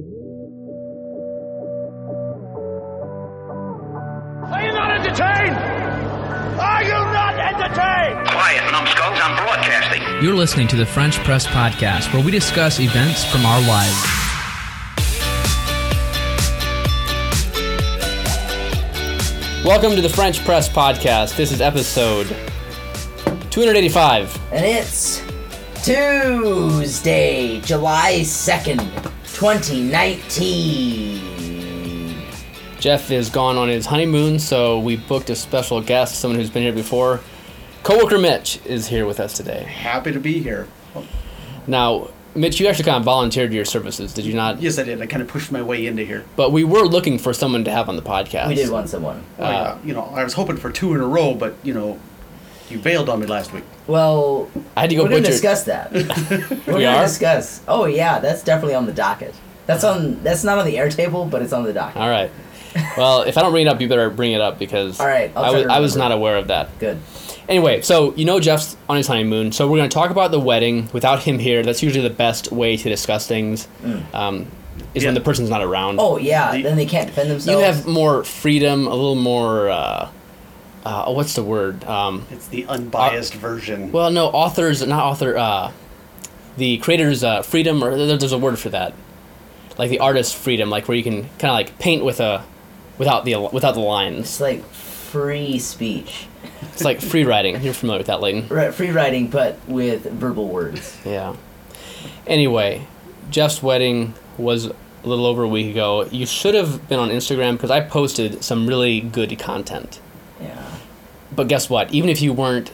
Are you not entertained? Are you not entertained? Quiet, numbskulls, I'm broadcasting. You're listening to the French Press Podcast, where we discuss events from our lives. Welcome to the French Press Podcast. This is episode 285. And it's Tuesday, July 2nd, 2019. Jeff is gone on his honeymoon, so we booked a special guest, someone who's been here before. Coworker Mitch is here with us today. Happy to be here. Now, Mitch, you actually kind of volunteered your services, did you not? Yes, I did. I kind of pushed my way into here. But we were looking for someone to have on the podcast. We did want someone. Well, yeah, uh, you know, I was hoping for two in a row, but you know, you bailed on me last week. Well, I had to go we're going to butcher- discuss that. we're We going are? discuss. Oh, yeah, that's definitely on the docket. That's on. That's not on the air table, but it's on the docket. All right. Well, if I don't bring it up, you better bring it up because All right, I'll I try was to I was remember. not aware of that. Good. Anyway, so you know Jeff's on his honeymoon, so we're going to talk about the wedding without him here. That's usually the best way to discuss things. Um, is when the person's not around. Mm. Oh, yeah, The- then they can't defend themselves. you have more freedom, a little more. Uh, uh, what's the word? Um, It's the unbiased version. well, no, authors, not author. Uh, the creator's uh, freedom, or there's a word for that, like the artist's freedom, like where you can kind of like paint with a, without the without the lines. It's like free speech. It's like free writing. You're familiar with that, Leighton. Right, free writing, but with verbal words. Yeah. Anyway, Jeff's wedding was a little over a week ago. You should have been on Instagram because I posted some really good content. Yeah. But guess what? Even if you weren't,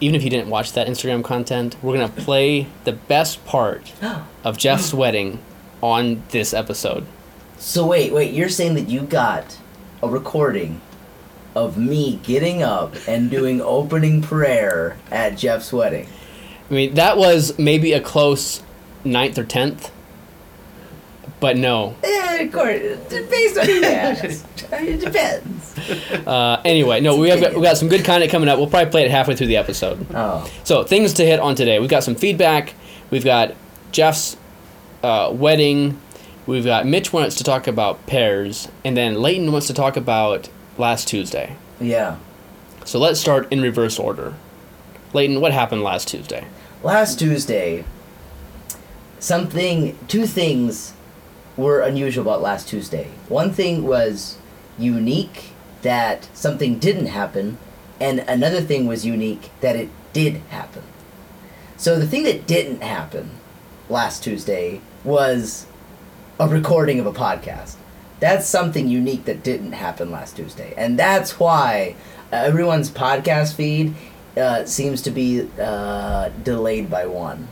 even if you didn't watch that Instagram content, we're gonna play the best part of Jeff's wedding on this episode. So wait, wait, you're saying that you got a recording of me getting up and doing opening prayer at Jeff's wedding. I mean, that was maybe a close ninth or tenth, but no. Eh, of course, based on who you ask. it depends. Uh, anyway, no, we have got, we got some good content coming up. We'll probably play it halfway through the episode. Oh, So things to hit on today. We've got some feedback. We've got Jeff's uh, wedding. We've got Mitch wants to talk about pears, and then Leighton wants to talk about last Tuesday. yeah. So let's start in reverse order. Leighton, what happened last Tuesday? Last Tuesday, something, two things were unusual about last Tuesday. One thing was unique that something didn't happen, and another thing was unique that it did happen. So the thing that didn't happen last Tuesday was a recording of a podcast. That's something unique that didn't happen last Tuesday. And that's why everyone's podcast feed uh, seems to be uh, delayed by one.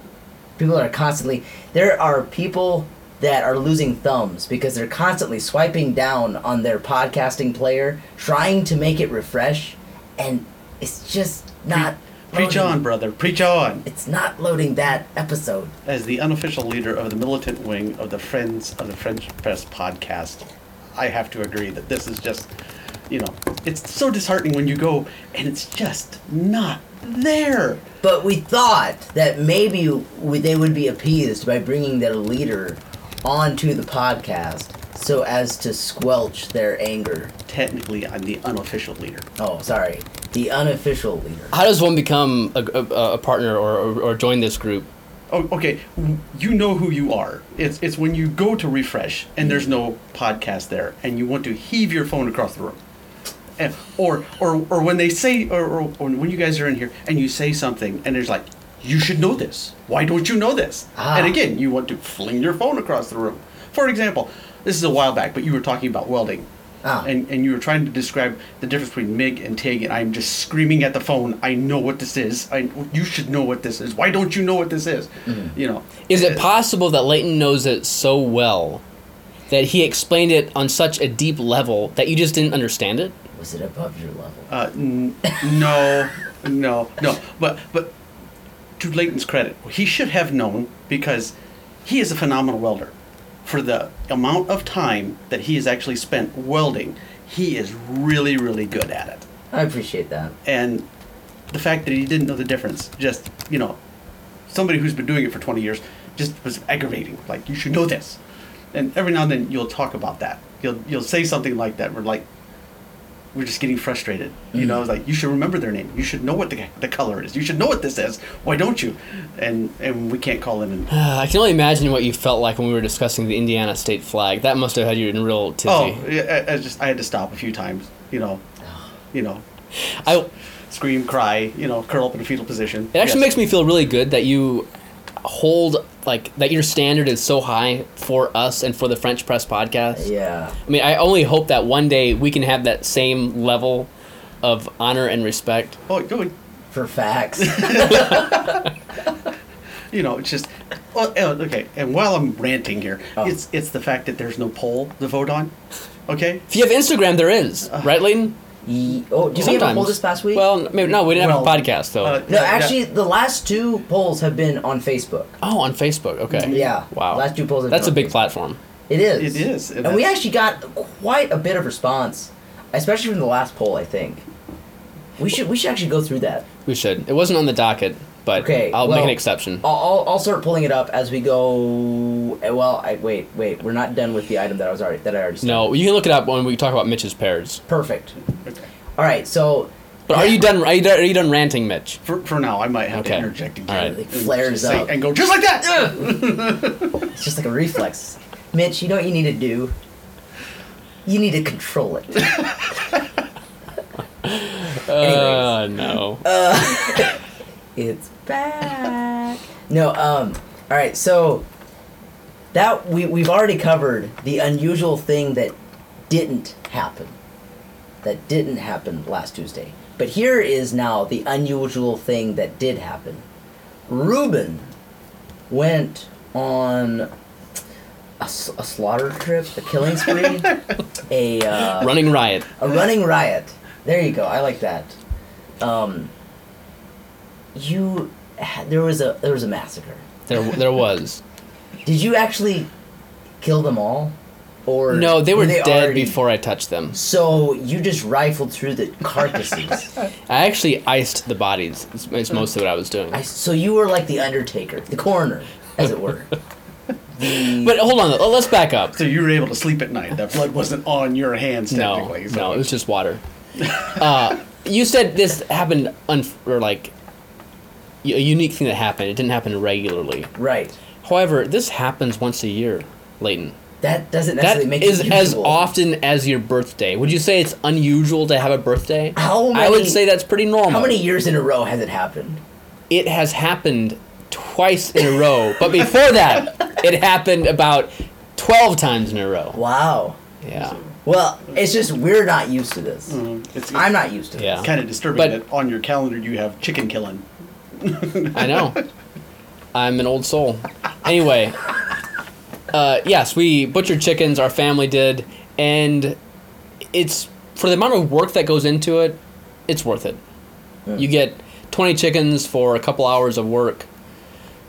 People are constantly. There are people that are losing thumbs because they're constantly swiping down on their podcasting player, trying to make it refresh, and it's just not. Preach on, brother. Preach on. It's not loading that episode. As the unofficial leader of the militant wing of the Friends of the French Press podcast, I have to agree that this is just, you know, it's so disheartening when you go and it's just not there. But we thought that maybe they would be appeased by bringing their leader onto the podcast so as to squelch their anger. Technically, I'm the unofficial leader. Oh, sorry. The unofficial leader. How does one become a, a, a partner or, or, or join this group? Oh, okay. You know who you are. It's it's when you go to refresh and there's no podcast there, and you want to heave your phone across the room, and or or or when they say or, or, or when you guys are in here and you say something and there's like, you should know this. Why don't you know this? Ah. And again, you want to fling your phone across the room. For example, this is a while back, but you were talking about welding. Ah. And, and you were trying to describe the difference between MIG and TIG, and I'm just screaming at the phone. I know what this is. I, you should know what this is. Why don't you know what this is? You know. Is it possible that Leighton knows it so well that he explained it on such a deep level that you just didn't understand it? Was it above your level? Uh, n- no, no, no. But but to Leighton's credit, he should have known because he is a phenomenal welder. For the amount of time that he has actually spent welding, he is really, really good at it. I appreciate that. And the fact that he didn't know the difference, just you know, somebody who's been doing it for 20 years, just was aggravating. Like you should know this. and every now and then you'll talk about that. You'll you'll say something like that. We're like, we're just getting frustrated. You mm. know, it's like you should remember their name. You should know what the the color is. You should know what this is. Why don't you? And and we can't call in and. I can only imagine what you felt like when we were discussing the Indiana state flag. That must have had you in real tizzy. Oh, I, I just I had to stop a few times. You know, you know, I, scream, cry. You know, curl up in a fetal position. it actually makes me feel really good that you hold like that your standard is so high for us and for the French Press podcast. Yeah. I mean, I only hope that one day we can have that same level of honor and respect. Oh, good. For facts. You know, it's just. Well, uh, okay, and while I'm ranting here, Oh. it's it's the fact that there's no poll to vote on. Okay. If you have Instagram, there is, right, Leighton? Ye- oh, did we have a poll this past week? Well, maybe no, we didn't have a podcast though. uh, no, yeah, actually, the last two polls have been on Facebook. oh, on Facebook. Okay. Yeah. Wow. Last two polls have That's a been on big Facebook. platform. It is. It is, and And we that's- actually got quite a bit of response, especially from the last poll. I think we should we should actually go through that. We should. It wasn't on the docket, but Okay, I'll make an exception. I'll, I'll, I'll start pulling it up as we go. eh, Well, I wait, wait. We're not done with the item that I was already that I already. Started. No, you can look it up when we talk about Mitch's pairs. Perfect. Okay. All right. So. But are you done? Are you done, are you done ranting, Mitch? For, for now, I might have Okay. to interject again. All right. It and flares just say- up. and go just like that. It's just like a reflex. Mitch, you know what you need to do? You need to control it. Uh, no. It's back. No, um, all right. So that we we've already covered the unusual thing that didn't happen. That didn't happen last Tuesday. But here is now the unusual thing that did happen. Ruben went on a a slaughter trip, a killing spree, a uh, Running riot. a running riot. There you go. I like that. Um, you, there was a there was a massacre. There, there was. Did you actually kill them all, or No, they were dead already- before I touched them. So you just rifled through the carcasses. I actually iced the bodies. It's, it's mostly what I was doing. I, so you were like the Undertaker, the coroner, as it were. The, But hold on, let's back up. So you were able to sleep at night. That blood wasn't on your hands No, so- no, it was just water. Uh, you said this happened, un- or like a unique thing that happened. It didn't happen regularly. right. However, this happens once a year, Leighton. That doesn't That necessarily make is it as often as your birthday. Would you say it's unusual to have a birthday? How many, I would say that's pretty normal. How many years in a row has it happened? It has happened twice in a row, but before that, it happened about twelve times in a row. Wow. Yeah, Well, it's just we're not used to this. Mm, it's, I'm not used to Yeah. this. kind of disturbing But- that on your calendar you have chicken killing. I know. I'm an old soul. Anyway, uh, yes, we butchered chickens. Our family did, and it's for the amount of work that goes into it. It's worth it. You get 20 chickens for a couple hours of work,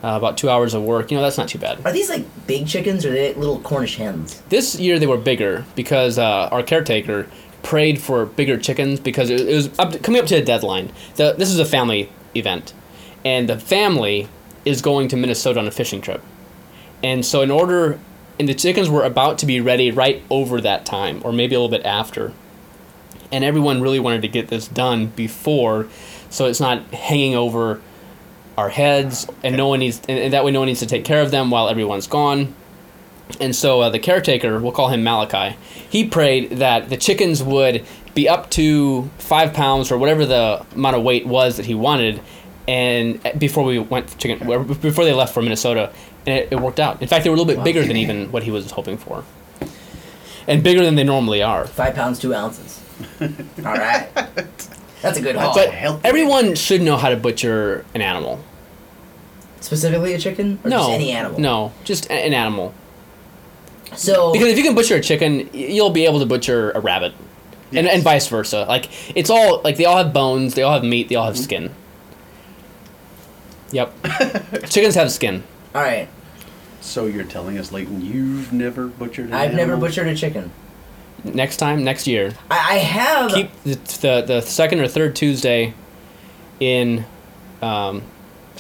uh, about two hours of work. You know that's not too bad. Are these like big chickens or are they little Cornish hens? This year they were bigger because uh, our caretaker prayed for bigger chickens because it, it was up coming up to a deadline. The, this is a family event, and the family is going to Minnesota on a fishing trip. And so, in order, and the chickens were about to be ready right over that time, or maybe a little bit after. And everyone really wanted to get this done before, so it's not hanging over our heads, and no one needs, and, and that way no one needs to take care of them while everyone's gone. And so uh, the caretaker, we'll call him Malachi, he prayed that the chickens would be up to five pounds or whatever the amount of weight was that he wanted, and before we went to chicken, before they left for Minnesota, and it, it worked out. In fact, they were a little bit bigger than even what he was hoping for, and bigger than they normally are. Five pounds, two ounces. All right. That's a good haul. But everyone should know how to butcher an animal. Specifically a chicken? Or no, just any animal? No, just an animal. So, Because if you can butcher a chicken, you'll be able to butcher a rabbit, and, Yes. and vice versa. Like it's all like they all have bones, they all have meat, they all have Mm-hmm. skin. Yep, chickens have skin. all right. So you're telling us, Leighton, you've never butchered an I've never animal? butchered a chicken. Next time, next year, I, I have. keep the, the the second or third Tuesday in. Um,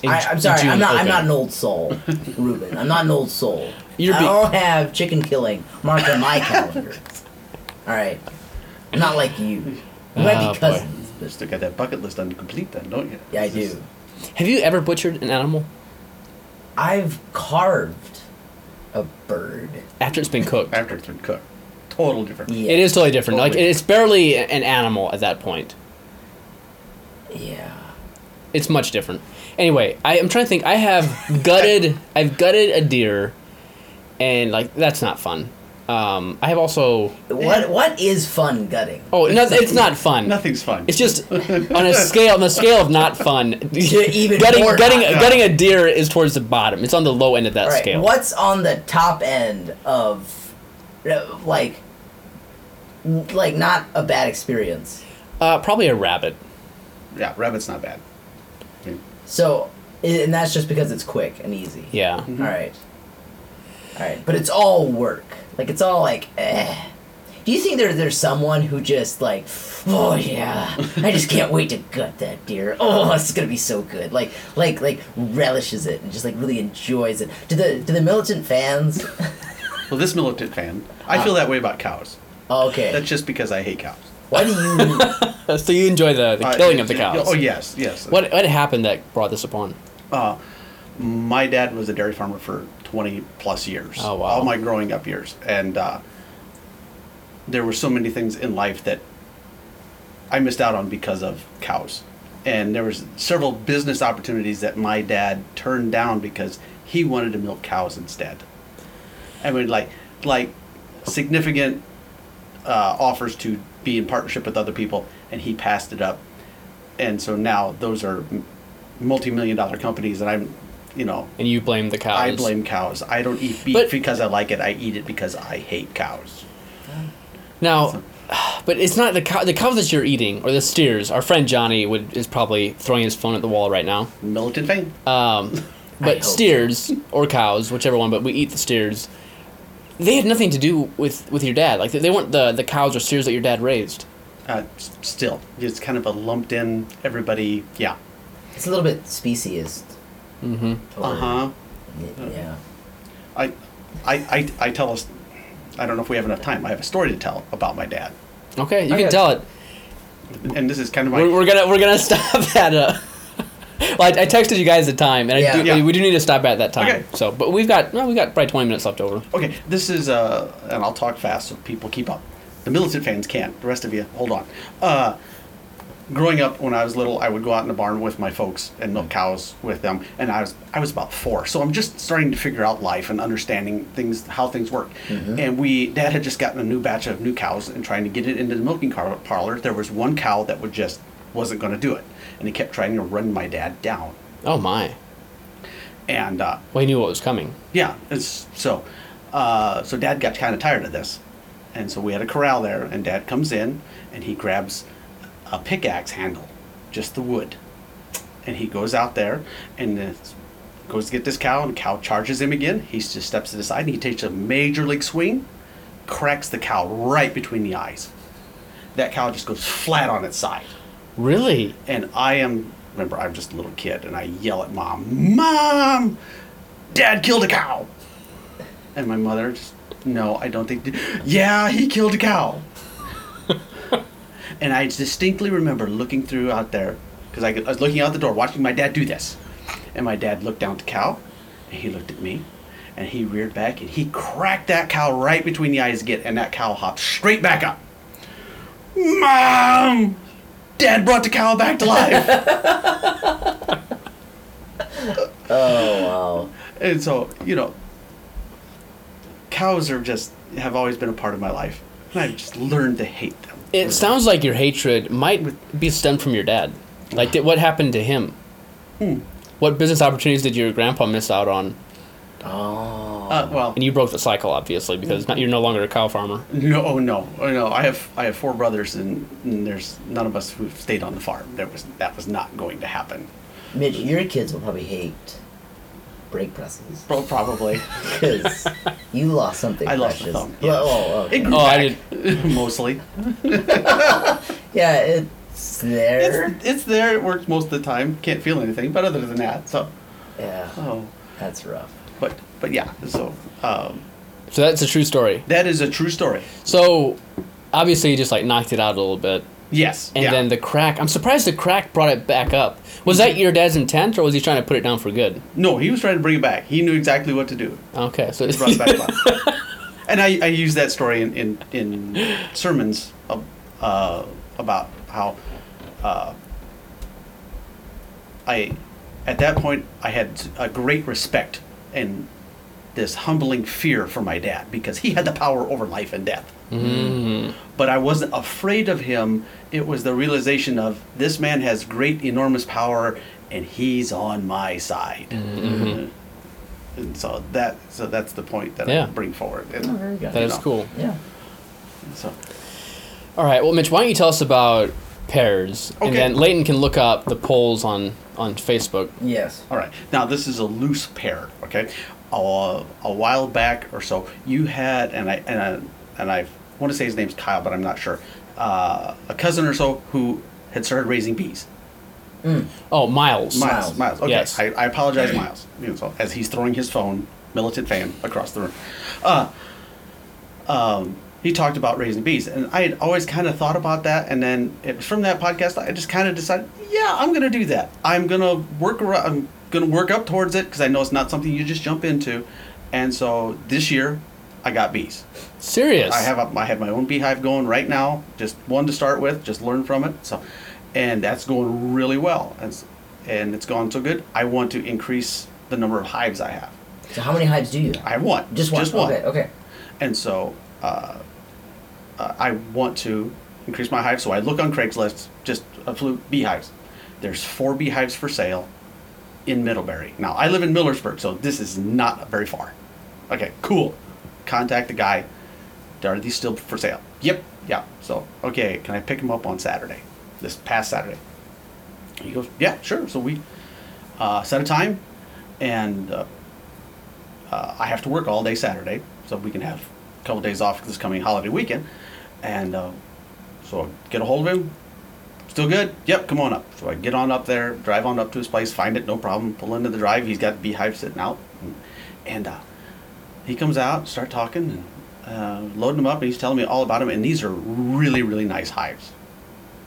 in I, I'm sorry. June I'm not. I'm open. not an old soul, Ruben. I'm not an old soul. You're I be- don't have chicken killing marked on my calendar. All right, I'm not like you. We might Oh, be boy. cousins, You still got that bucket list incomplete then, don't you? yeah, I This is- do. Have you ever butchered an animal I've carved a bird. after it's been cooked? After it's been cooked. Total different. Yeah. It is totally different. Like it's barely an animal at that point. Yeah. It's much different. Anyway, I am trying to think. I have gutted. I've gutted a deer, and like that's not fun. Um, I have also. What What is fun gutting? Oh no, it's not fun. Nothing's fun. It's just on a scale on the scale of not fun. even gutting more gutting not. gutting a deer is towards the bottom. It's on the low end of that All right. scale. What's on the top end of, like, like not a bad experience? Uh, probably a rabbit. yeah, rabbit's not bad. I mean, So, and that's just because it's quick and easy. Yeah. All right. All right, but it's all work. Like it's all like, eh. Do you think there there's someone who just like, oh yeah, I just can't wait to gut that deer. Oh, it's gonna be so good. Like like like relishes it and just like really enjoys it. Do the do the militant fans? Well, this militant fan, I feel that way about cows. Oh, okay. That's just because I hate cows. Why do you? So you enjoy the, the Uh, killing of the cows. Oh yes, yes. What what happened that brought this upon? Uh, my dad was a dairy farmer for 20 plus years. Oh, wow. All my growing up years. And uh, there were so many things in life that I missed out on because of cows. And there was several business opportunities that my dad turned down because he wanted to milk cows instead. I mean, like, like significant uh, offers to be in partnership with other people, and he passed it up. And so now those are multi-million dollar companies, and I'm, you know, And you blame the cows. I blame cows. I don't eat beef But- because I like it. I eat it because I hate cows. Now, but it's not the cow. The cows that you're eating or the steers. Our friend Johnny would is probably throwing his phone at the wall right now. Militant fan. Um, hope but so. steers or cows, whichever one. But we eat the steers. They had nothing to do with with your dad. Like they weren't the the cows or steers that your dad raised. Uh, still, it's kind of a lumped in. Everybody, yeah. It's a little bit speciesist. Mm-hmm. or- Uh huh. Yeah. I, I, I, I tell us. I don't know if we have enough time. I have a story to tell about my dad, Okay, you Okay. can tell it. and this is kind of my. We're, we're gonna we're gonna stop at uh Well, I, I texted you guys the time, and I Yeah. do, Yeah. we do need to stop at that time. Okay. So, but we've got well, we got probably twenty minutes left over. Okay, this is uh, and I'll talk fast so people keep up. The militant fans can't. The rest of you, hold on. Uh, growing up, when I was little, I would go out in the barn with my folks and milk cows with them, and I was I was about four, so I'm just starting to figure out life and understanding things, how things work. And we, Dad had just gotten a new batch of new cows and trying to get it into the milking car- parlor. There was one cow that would just wasn't going to do it, and he kept trying to run my dad down. Oh my! And uh, Well, he knew what was coming. yeah, it's so. Uh, so Dad got kind of tired of this, and so we had a corral there, and Dad comes in, and he grabs a pickaxe handle, just the wood, and he goes out there, and uh, goes to get this cow, and the cow charges him again. He just steps to the side, and he takes a major league swing, cracks the cow right between the eyes. That cow just goes flat on its side Really? and I am remember I'm just a little kid and I yell at mom, "Mom, Dad killed a cow," and my mother just, "No, I don't think." Yeah, he killed a cow. And I distinctly remember looking through out there because I, I was looking out the door watching my dad do this, and my dad looked down at the cow, and he looked at me. And he reared back and he cracked that cow right between the eyes again, and that cow hopped straight back up. Mom! Dad brought the cow back to life. Oh wow. and so, you know, cows are just have always been a part of my life. And I've just learned to hate them. It sounds like your hatred might be stemmed from your dad. Like, did, what happened to him? Hmm. What business opportunities did your grandpa miss out on? Oh. Uh, well, And you broke the cycle, obviously, because not, you're no longer a cow farmer. no, oh, no, oh, no. I have I have four brothers, and, and there's none of us who've stayed on the farm. There was that was not going to happen. Mitch, your kids will probably hate brake presses Pro- Probably. because you lost something I lost a precious. thumb, Well, yeah. oh, okay. It grew Oh, I did mostly. Yeah, it's there. It's, it's there. It works most of the time. Can't feel anything, but other than that, so yeah, oh. that's rough. but but yeah. So um, So that's a true story. that is a true story. So obviously you just like knocked it out a little bit. Yes. And yeah. then the crack I'm surprised the crack brought it back up. Was that your dad's intent or was he trying to put it down for good? no, he was trying to bring it back. He knew exactly what to do. Okay, so He brought it back. up. and I, I use that story in in, in sermons of, uh, about how uh, I at that point I had a great respect and this humbling fear for my dad because he had the power over life and death. But I wasn't afraid of him. It was the realization of this man has great, enormous power, and he's on my side. Mm-hmm. And so that, so that's the point that Yeah. I bring forward. And, Oh, very good. that you is know, cool. Yeah. So All right, well Mitch, why don't you tell us about pairs and Okay. then Leighton can look up the polls on on Facebook. Yes. All right. Now this is a loose pair. Okay. Uh, a while back or so, you had and I and I, and I want to say his name's Kyle, but I'm not sure. Uh, a cousin or so who had started raising bees. Oh, Miles. Miles. Miles. Miles. Okay. Yes. I, I apologize, Miles. You know, so as he's throwing his phone, militant fan, across the room. Uh, um, he talked about raising bees, and I had always kind of thought about that. And then it was from that podcast, I just kind of decided, yeah, I'm going to do that. I'm going to work around. I'm going to work up towards it because I know it's not something you just jump into. And so this year, I got bees. Serious. I have a, I have my own beehive going right now. Just one to start with, just learn from it. So, and that's going really well, and and it's gone so good. I want to increase the number of hives I have. So how many hives do you? I have one, Just one. just one, Okay. Okay. and so uh, uh, I want to increase my hive. So I look on Craigslist, just a few beehives. There's four beehives for sale in Middlebury. Now I live in Millersburg, so this is not very far. Okay, cool. Contact the guy. Are these still for sale? Yep. Yeah. So okay, can I pick them up on Saturday? This past Saturday. He goes, yeah, sure. So we uh, set a time, and uh, uh, I have to work all day Saturday, so we can have a couple days off this coming holiday weekend. And uh, so get a hold of him. Still good? Yep, come on up. So I get on up there, drive on up to his place, find it, no problem. Pull into the drive. He's got beehive sitting out, and, and uh, he comes out, start talking, and uh, loading them up, and he's telling me all about them. And these are really, really nice hives.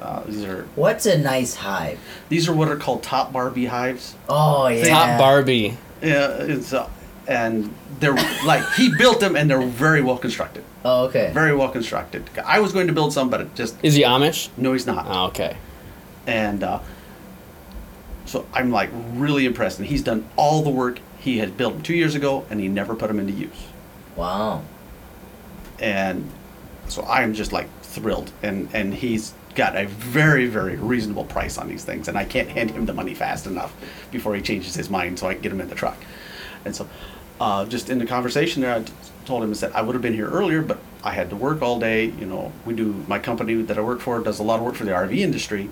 Uh, these are What's a nice hive? these are what are called top bar beehives. Oh yeah. Top Barbie. Yeah, it's uh, and they're like he built them, and they're very well constructed. Oh okay. Very well constructed. I was going to build some, but it just Is he Amish? no, he's not. Oh, okay. And uh, so I'm like really impressed. And he's done all the work. He had built them two years ago, and he never put them into use. Wow. And so I'm just like thrilled. And and he's got a very very reasonable price on these things, and I can't hand him the money fast enough before he changes his mind, so I can get him in the truck. And so, uh, just in the conversation there, I t- told him I said I would have been here earlier, but I had to work all day. You know, we do my company that I work for does a lot of work for the RV industry,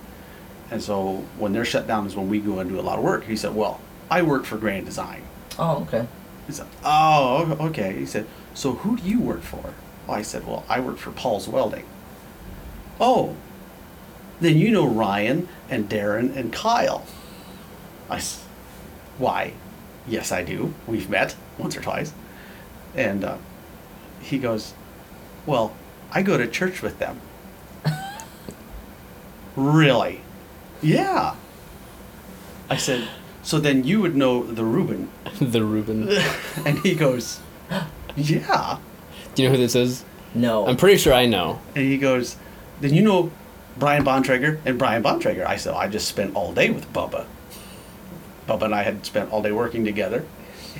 and so when they're shut down is when we go and do a lot of work. He said, "Well, I work for Grand Design." Oh okay. He said, "Oh, okay." He said, "So who do you work for?" I said, "Well, I work for Paul's Welding." Oh, then you know Ryan and Darren and Kyle. I, s- why? Yes, I do. We've met once or twice. And uh, he goes, Well, I go to church with them. really? Yeah. I said, So then you would know the Ruben. the Ruben. And he goes, Yeah. Do you know who this is? No. I'm pretty sure I know. And he goes, Then you know Brian Bontrager and Brian Bontrager. I said, I just spent all day with Bubba. Bubba and I had spent all day working together.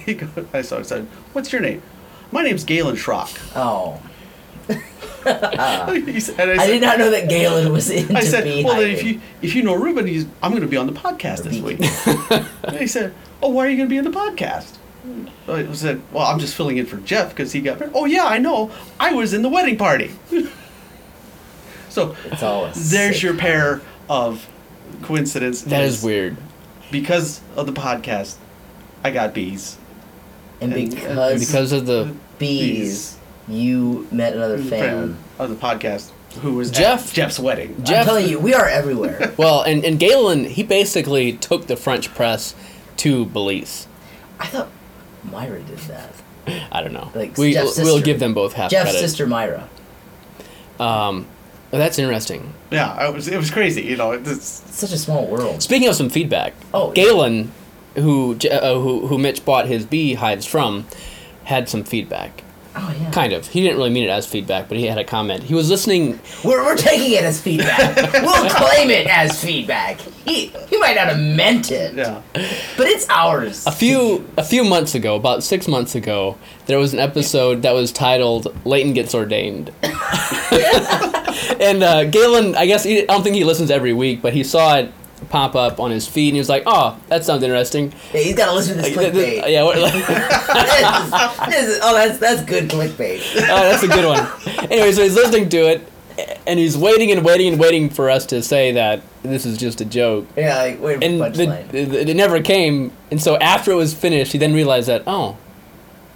He goes, I so I said, What's your name? My name's Galen Schrock. oh. He said- and I said- did not know that Galen was into I said, well, then if you if you know Ruben, he's I'm going to be on the podcast this week. and he said, oh, why are you going to be in the podcast? I said, well, I'm just filling in for Jeff because he got married. Oh yeah, I know. I was in the wedding party. so It's all a there's sick your pair of coincidence. That is weird. Because of the podcast, I got bees. And and- because, and Because of the bees, you met another fan. Friend of the podcast who was Jeff. at Jeff's wedding. Jeff- I'm telling you, we are everywhere. well, and and Galen he basically took the French press to Belize. I thought Myra did that. I don't know. Like we Jeff's we'll sister. give them both half Jeff's credit. sister Myra. Um, well, that's interesting. Yeah, it was it was crazy. You know, it's, It's such a small world. Speaking of some feedback, Oh, yeah. Galen, who uh, who who Mitch bought his beehives from, had some feedback. Oh yeah. Kind of. He didn't really mean it as feedback, but he had a comment. He was listening. We're, we're taking it as feedback. we'll claim it as feedback. He, he might not have meant it, yeah. but it's ours. A few a few months ago, about six months ago, there was an episode that was titled "Leighton Gets Ordained," and uh, Galen, I guess he, I don't think he listens every week, but he saw it pop up on his feed, and he was like, "Oh, that sounds interesting." Yeah, he's got to listen to this Like, th- th- clickbait. yeah, what, like, This is- oh, that's that's good clickbait. oh, that's a good one. Anyway, so he's listening to it, and he's waiting and waiting and waiting for us to say that this is just a joke. Yeah, like wait for And the, punchline. the, it never came, and so after it was finished, he then realized that, oh,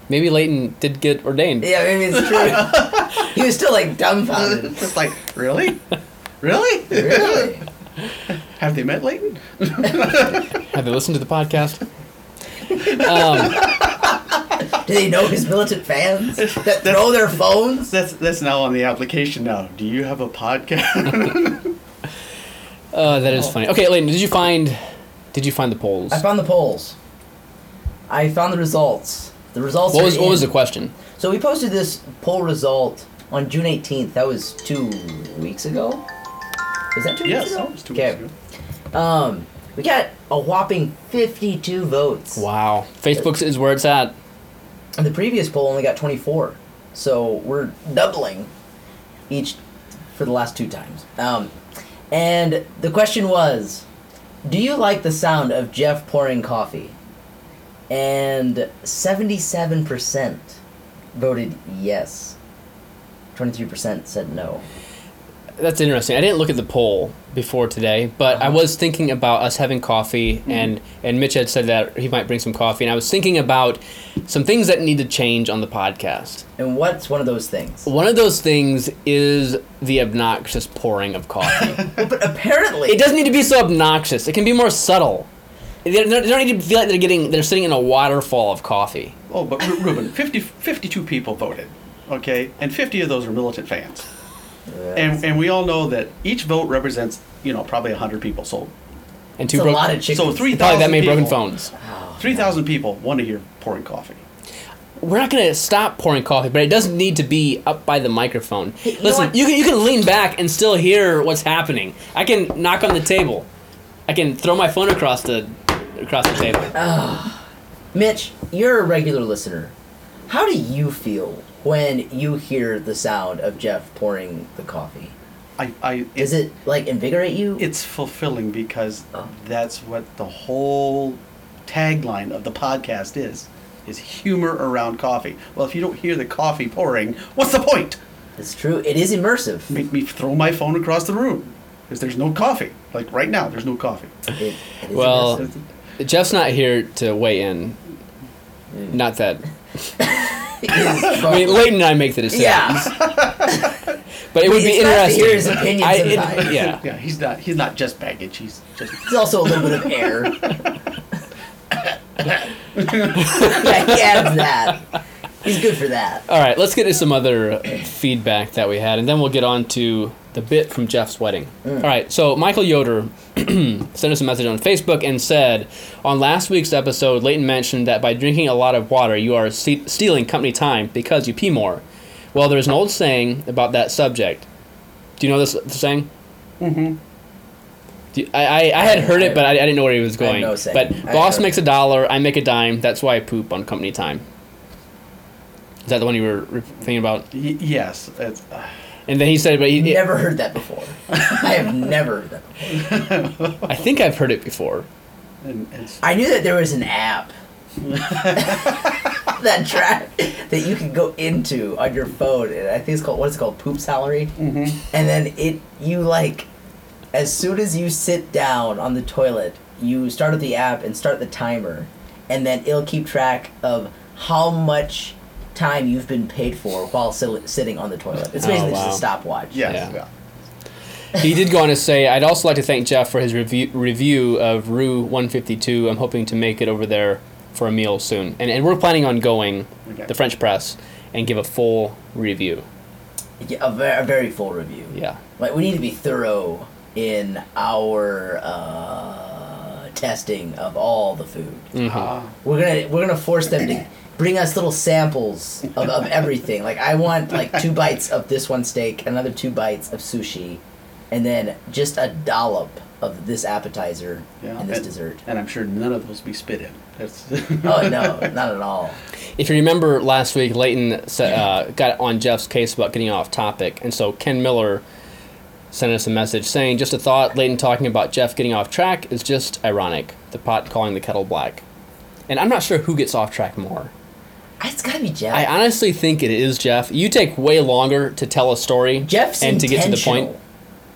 maybe Leighton did get ordained. yeah, maybe it's true. he was still like dumbfounded. Just like really, really, really? Have they met Leighton? Have they listened to the podcast? Um, Do they know his militant fans that throw their phones? That's that's now on the application now. Do you have a podcast? uh, that is funny. Okay, Leighton, did you find did you find the polls? I found the polls. I found the results. The results. What was what was the question? So we posted this poll result on June 18th. That was two weeks ago. Was that two yes, weeks ago? it was two Okay. weeks ago. Um, we got a whopping 52 votes. Wow, Facebook is where it's at. And the previous poll only got 24. So we're doubling each for the last two times. Um, and the question was Do you like the sound of Jeff pouring coffee? And 77% voted yes. 23% said no. That's interesting. I didn't look at the poll before today, but I Uh-huh. was thinking about us having coffee, and and Mitch had said that he might bring some coffee, and I was thinking about some things that need to change on the podcast. And what's one of those things? One of those things is the obnoxious pouring of coffee. but apparently, it doesn't need to be so obnoxious. It can be more subtle. They don't they don't need to feel like they're getting they're sitting in a waterfall of coffee. Oh, but Ru- Ruben, 50, 52 people voted, okay, and fifty of those are militant fans, and and we all know that each vote represents you know probably hundred people. So And two it's a broke- lot of chickens. so three probably that thousand many broken phones. Three thousand people want to hear pouring coffee. We're not gonna stop pouring coffee, but it doesn't need to be up by the microphone. you know Listen, what? you can you can lean back and still hear what's happening. I can knock on the table. I can throw my phone across the across the table. Mitch, you're a regular listener. How do you feel when you hear the sound of Jeff pouring the coffee? I, I Does it like invigorate you? it's fulfilling because Oh. that's what the whole tagline of the podcast is is humor around coffee well if you don't hear the coffee pouring what's the point It's true. It is immersive. make me throw my phone across the room because there's no coffee like right now there's no coffee It, it is Well, immersive. Jeff's not here to weigh in. Hmm. Not that. It is I mean, fun. Leighton and I make the decisions. yeah. But it would be interesting. to hear his opinion I- it- yeah. yeah he's not he's not just baggage he's just There's also a little bit of air. yeah, he adds that. He's good for that. All right, let's get to some other uh, feedback that we had, and then we'll get on to the bit from Jeff's wedding. All right, so Michael Yoder sent us a message on Facebook and said, on last week's episode, Leighton mentioned that by drinking a lot of water, you are ste- stealing company time because you pee more. Well, there's an old saying about that subject. Do you know this saying? mm-hmm. You- I, I, I had heard it, but I, I didn't know where he was going. no. But I boss makes a dollar, I make a dime. That's why I poop on company time. Is that the one you were thinking about? y- yes it's, uh, And then he said, but he, Never heard that before. I have never heard that before. I think I've heard it before. and it's I knew that there was an app that track that you can go into on your phone, and I think it's called what is it called, Poop Salary. mm-hmm. And then it you like, as soon as you sit down on the toilet, you start up the app and start the timer, and then it'll keep track of how much time you've been paid for while sil- sitting on the toilet. It's Oh, basically wow. just a stopwatch. yes Yeah. yeah. He did go on to say, I'd also like to thank Jeff for his review, review of Rue 152. I'm hoping to make it over there for a meal soon, and and we're planning on going Okay. the French press and give a full review. Yeah, a, very, a very full review. Yeah. Like we need to be thorough in our uh, testing of all the food. Ah, We're gonna we're gonna force them to bring us little samples of, of everything. Like I want like two bites of this one steak, another two bites of sushi, and then just a dollop of this appetizer yeah. and this and, dessert. And I'm sure none of those will be spit in. That's Oh no, not at all. If you remember last week, Leighton uh, got on Jeff's case about getting off topic, and so Ken Miller sent us a message saying, "Just a thought: Leighton talking about Jeff getting off track is just ironic. The pot calling the kettle black." And I'm not sure who gets off track more. It's gotta be Jeff. I honestly think it is Jeff. You take way longer to tell a story Jeff's and to get to the point. intentional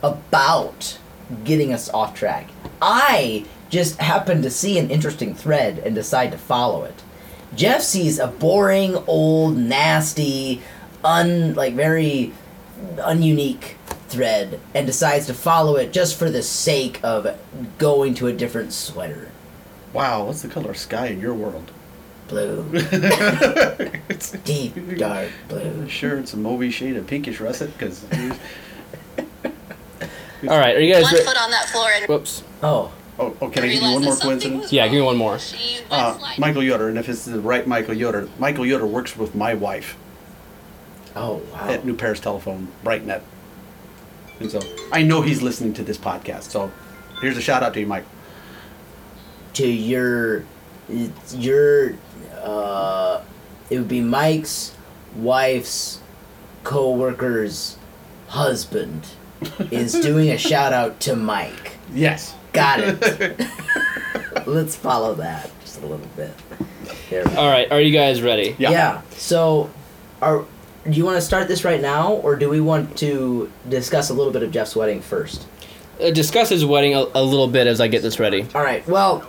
about getting us off track. I just happen to see an interesting thread and decide to follow it. Jeff sees a boring, old, nasty, un like very ununique thread and decides to follow it just for the sake of going to a different sweater. wow. What's the color of sky in your world? Blue. It's deep dark blue. Sure, it's a Moby shade of pinkish russet because All right, are you guys? One Re- foot on that floor and Whoops. Oh. oh, oh, can I give you one more coincidence? Yeah, give me one more. Uh. Michael Yoder, and if it's the right Michael Yoder, Michael Yoder works with my wife Oh wow. at New Paris Telephone, BrightNet. And so I know he's listening to this podcast. So here's a shout out to you, Mike. to your your uh it would be Mike's wife's co-worker's husband is doing a shout out to Mike. Yes. Got it. Let's follow that just a little bit. There we go. All right, are you guys ready? Yeah. Yeah. So are do you want to start this right now or do we want to discuss a little bit of Jeff's wedding first? Uh, discuss his wedding a, a little bit as I get this ready. All right. Well,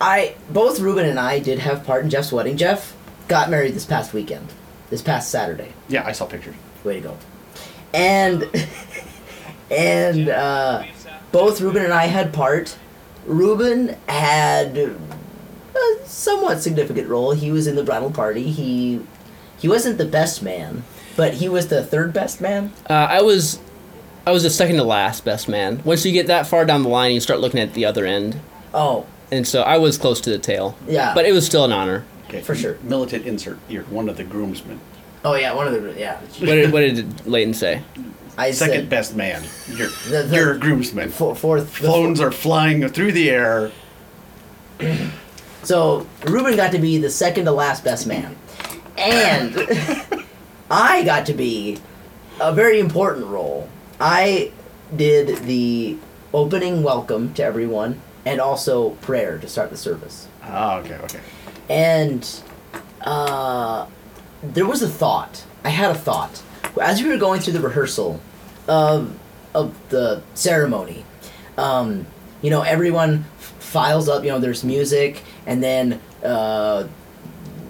I both Ruben and I did have part in Jeff's wedding. Jeff got married this past weekend, this past Saturday. Yeah, I saw pictures. Way to go. And and uh, both Ruben and I had part. Ruben had a somewhat significant role. He was in the bridal party. He he wasn't the best man, but he was the third best man. Uh, I was, I was the second to last best man. Once you get that far down the line, you start looking at the other end, Oh, and so I was close to the tail. Yeah. But it was still an honor. Okay. For sure. Militant insert. You're one of the groomsmen. oh yeah, one of the yeah. What did, what did Leighton say? I Second said best man. You're The- the- you're a groomsman. four, fourth. the Phones are flying through the air. So Ruben got to be the second to last best man, and I got to be a very important role. I did the opening welcome to everyone, and also prayer to start the service. Oh, okay, okay. And uh, there was a thought. I had a thought as we were going through the rehearsal of of the ceremony. Um, you know, everyone f- files up. You know, there's music, and then uh,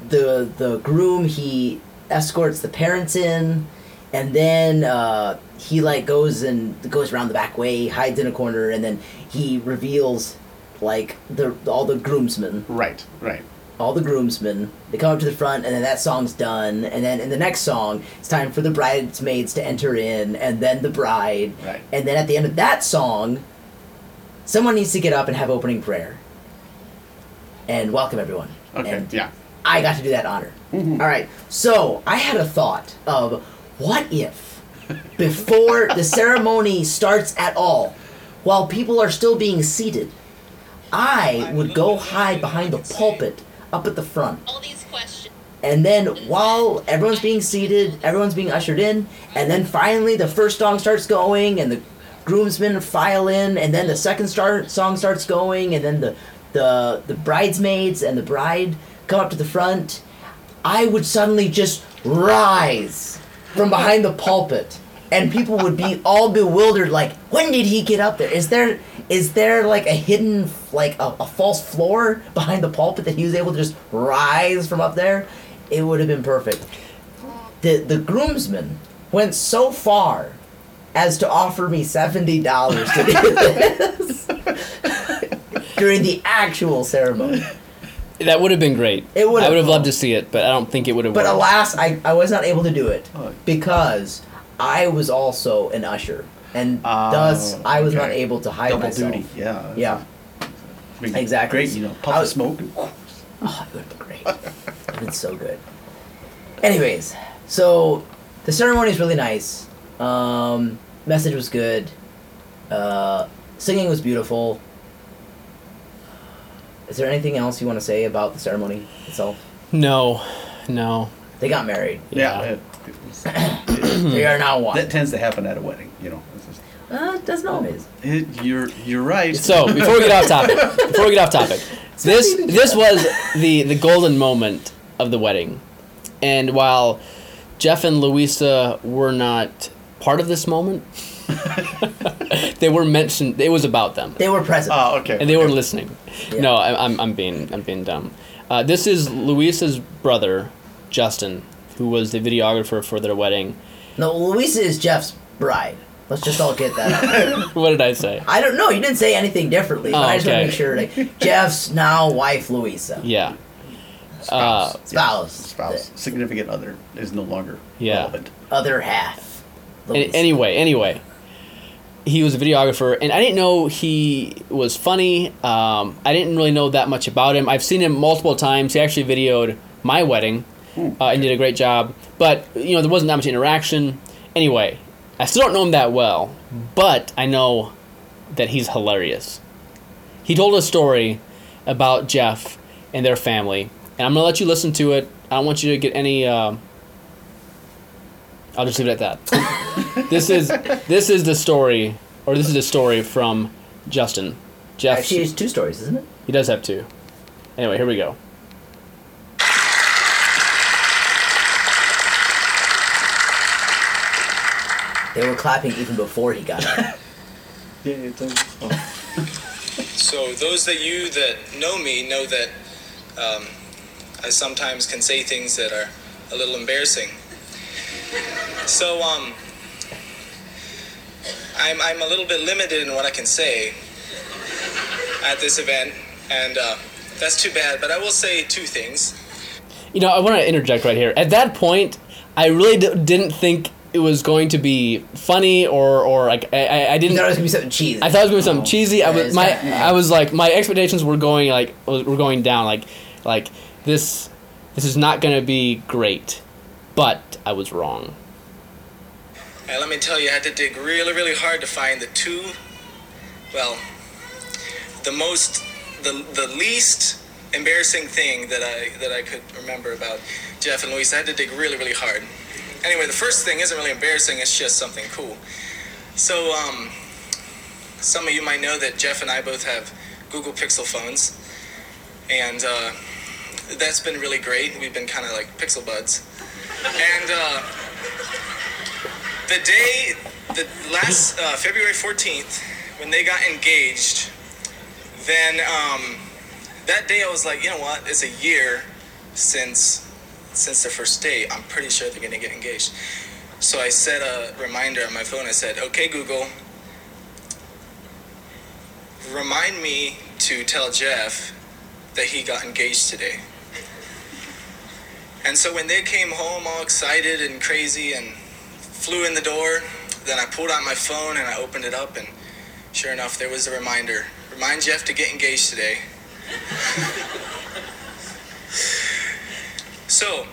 the the groom he escorts the parents in, and then uh, he like goes and goes around the back way, hides in a corner, and then he reveals like the all the groomsmen Right, right. all the groomsmen. They come up to the front, and then that song's done. And then in the next song, it's time for the bridesmaids to enter in, and then the bride. Right. And then at the end of that song, someone needs to get up and have opening prayer and welcome everyone. Okay, And yeah. I got to do that honor. All right. So I had a thought of what if before the ceremony starts at all, while people are still being seated, I would go hide behind the pulpit up at the front. All these questions. And then while everyone's being seated, everyone's being ushered in, and then finally the first song starts going, and the groomsmen file in, and then the second song starts going, and then the the the bridesmaids and the bride come up to the front. I would suddenly just rise from behind the pulpit, and people would be all bewildered, like, when did he get up there? Is there is there like a hidden like a, a false floor behind the pulpit that he was able to just rise from up there? It would have been perfect. The the groomsmen went so far as to offer me seventy dollars to do this during the actual ceremony. That would have been great. It would I would have loved to see it, but I don't think it would have. But worked. alas, I, I was not able to do it Oh. because I was also an usher, and Ah, thus I was not able to hide Double myself. duty. Yeah. Yeah. I mean, Exactly. Great. You know, puff I of was- smoke. Oh, it would have been great. it would so good. Anyways, so the ceremony is really nice. Um, message was good. Uh, singing was beautiful. Is there anything else you want to say about the ceremony itself? no, no. They got married. Yeah. Yeah. it- it- They are now one. that tends to happen at a wedding. You know. It's just- uh, doesn't always. It, you're you're right. So before we get off topic, before we get off topic, this this was the the golden moment of the wedding, and while Jeff and Louisa were not part of this moment, they were mentioned. It was about them, They were present. Oh, okay. and they were listening. Yeah. No, I, I'm I'm being I'm being dumb. Uh, this is Louisa's brother, Justin, who was the videographer for their wedding. no, Louisa is Jeff's bride. Let's just all get that out. What did I say? I don't know. You didn't say anything differently, but Oh, I just want to make sure. Like, Jeff's now wife, Louisa. Yeah. spouse. uh, Spouse. Yeah, spouse. Significant other is no longer Yeah. relevant. Other half. Any- Louisa. anyway, anyway, he was a videographer, and I didn't know he was funny. Um, I didn't really know that much about him. I've seen him multiple times. He actually videoed my wedding uh, and did a great job. But you know, there wasn't that much interaction. Anyway, I still don't know him that well, but I know that he's hilarious. He told a story about Jeff and their family, and I'm gonna let you listen to it. I don't want you to get any. um I'll just leave it at that. this is this is the story, or this is the story from Justin. Jeff. Actually, it's two stories, isn't it? He does have two. Anyway, here we go. They were clapping even before he got up. Yeah, it's So those that you that know me know that um, I sometimes can say things that are a little embarrassing. So um, I'm I'm a little bit limited in what I can say at this event, and uh, that's too bad. But I will say two things. You know, I want to interject right here. At that point, I really d- didn't think it was going to be funny or or like I, I, I didn't. thought it was gonna be something cheesy. I thought it was gonna be something cheesy. I was my I was like my expectations were going like were going down like like this this is not gonna be great, but I was wrong. And let me tell you, I had to dig really, really hard to find the two, well, the most, the, the least embarrassing thing that I that I could remember about Jeff and Luis. I had to dig really, really hard. Anyway, the first thing isn't really embarrassing. It's just something cool. So, um, some of you might know that Jeff and I both have Google Pixel phones, and uh, that's been really great. We've been kind of like Pixel buds, and. Uh, the day, the last uh, February 14th, when they got engaged, then um, that day I was like, you know what? It's a year since since their first date. I'm pretty sure they're gonna get engaged. So I set a reminder on my phone. I said, "Okay, Google, remind me to tell Jeff that he got engaged today." And so when they came home all excited and crazy and flew in the door. Then I pulled out my phone and I opened it up, and sure enough, there was a reminder. Remind Jeff to get engaged today. so,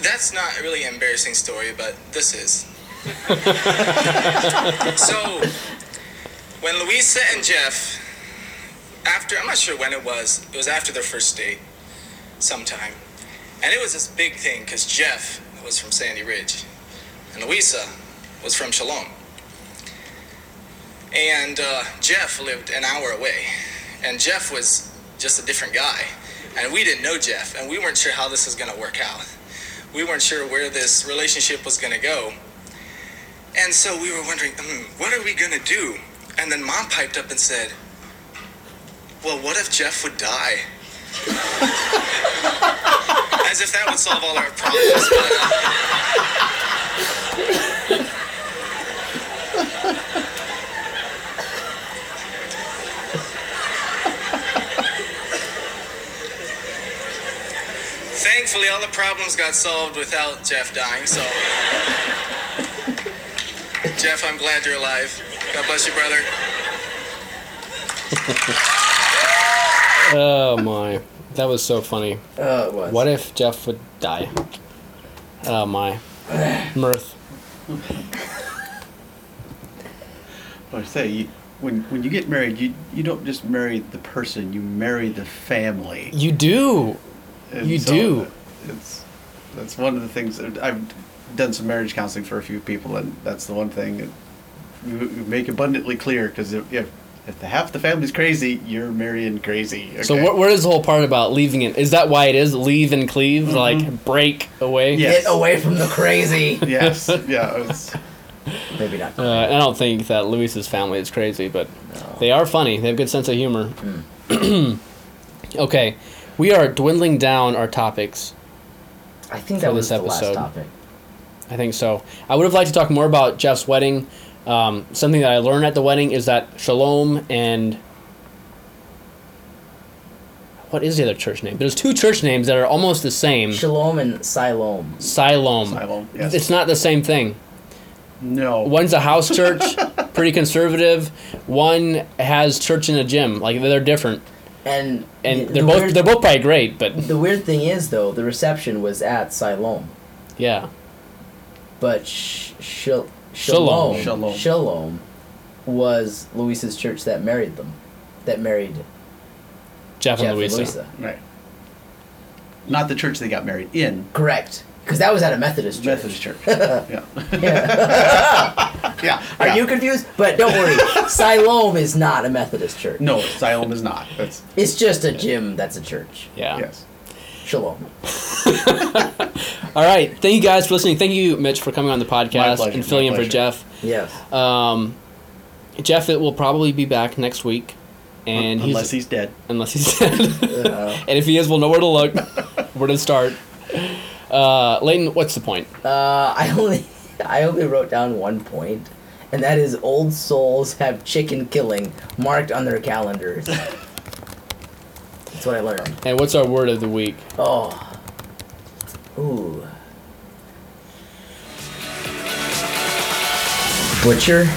that's not really an embarrassing story, but this is. so, when Louisa and Jeff, after, I'm not sure when it was, it was after their first date, sometime. And it was this big thing because Jeff was from Sandy Ridge and Louisa was from Shalom. And uh, Jeff lived an hour away, and Jeff was just a different guy. And we didn't know Jeff, and we weren't sure how this was going to work out. We weren't sure where this relationship was going to go. And so we were wondering, hmm, what are we going to do? And then mom piped up and said, Well, what if Jeff would die? As if that would solve all our problems. But, uh, thankfully, all the problems got solved without Jeff dying. So, Jeff, I'm glad you're alive. God bless you, brother. Oh my, that was so funny. Oh, it was. What if Jeff would die? Oh my, mirth. I say you, when when you get married, you you don't just marry the person, you marry the family. You do. And You do. Uh, it's that's one of the things that I've done some marriage counseling for a few people, and that's the one thing that you, you make abundantly clear because if, if if the half the family's crazy, you're marrying crazy. So okay? what, where is the whole part about leaving it? Is that why it is leave and cleave? Like break away? Mm-hmm. Get away from the crazy. yes, yeah, it's, Maybe not. Uh, I don't think that Luis's family is crazy, but they are funny. They have a good sense of humor. okay, we are dwindling down our topics. I think for that was this the last episode. topic. I think so. I would have liked to talk more about Jeff's wedding. Um, something that I learned at the wedding is that Shalom and what is the other church name? There's two church names that are almost the same. Shalom and Siloam. Siloam. Siloam, yes. It's not the same thing. no. One's a house church, pretty conservative. One has church in a gym. Like they're different, And and the they're both weird, they're both probably great, but The weird thing is though, the reception was at Siloam, yeah, but sh- shal- Shalom. Shalom, Shalom. Shalom was Luis's church that married them, that married Jeff, Jeff and and Louisa. Louisa. Right. Not the church they got married in. Correct, because that was at a Methodist church. Methodist church. yeah. yeah. Are yeah. you confused? But don't worry, Siloam is not a Methodist church. No, Siloam is not. That's It's just a gym that's a church. Yeah. yes. Shalom. All right. Thank you guys for listening. Thank you, Mitch, for coming on the podcast pleasure, and filling in for. Jeff. Yes. Um, Jeff it will probably be back next week, and Unless he's he's dead. unless he's dead. Uh, and if he is, we'll know where to look, where to start. Uh, Leighton, what's the point? uh, I only I only wrote down one point, and that is old souls have chicken killing marked on their calendars. That's what I learned. And what's our word of the week? Oh. Ooh. Butcher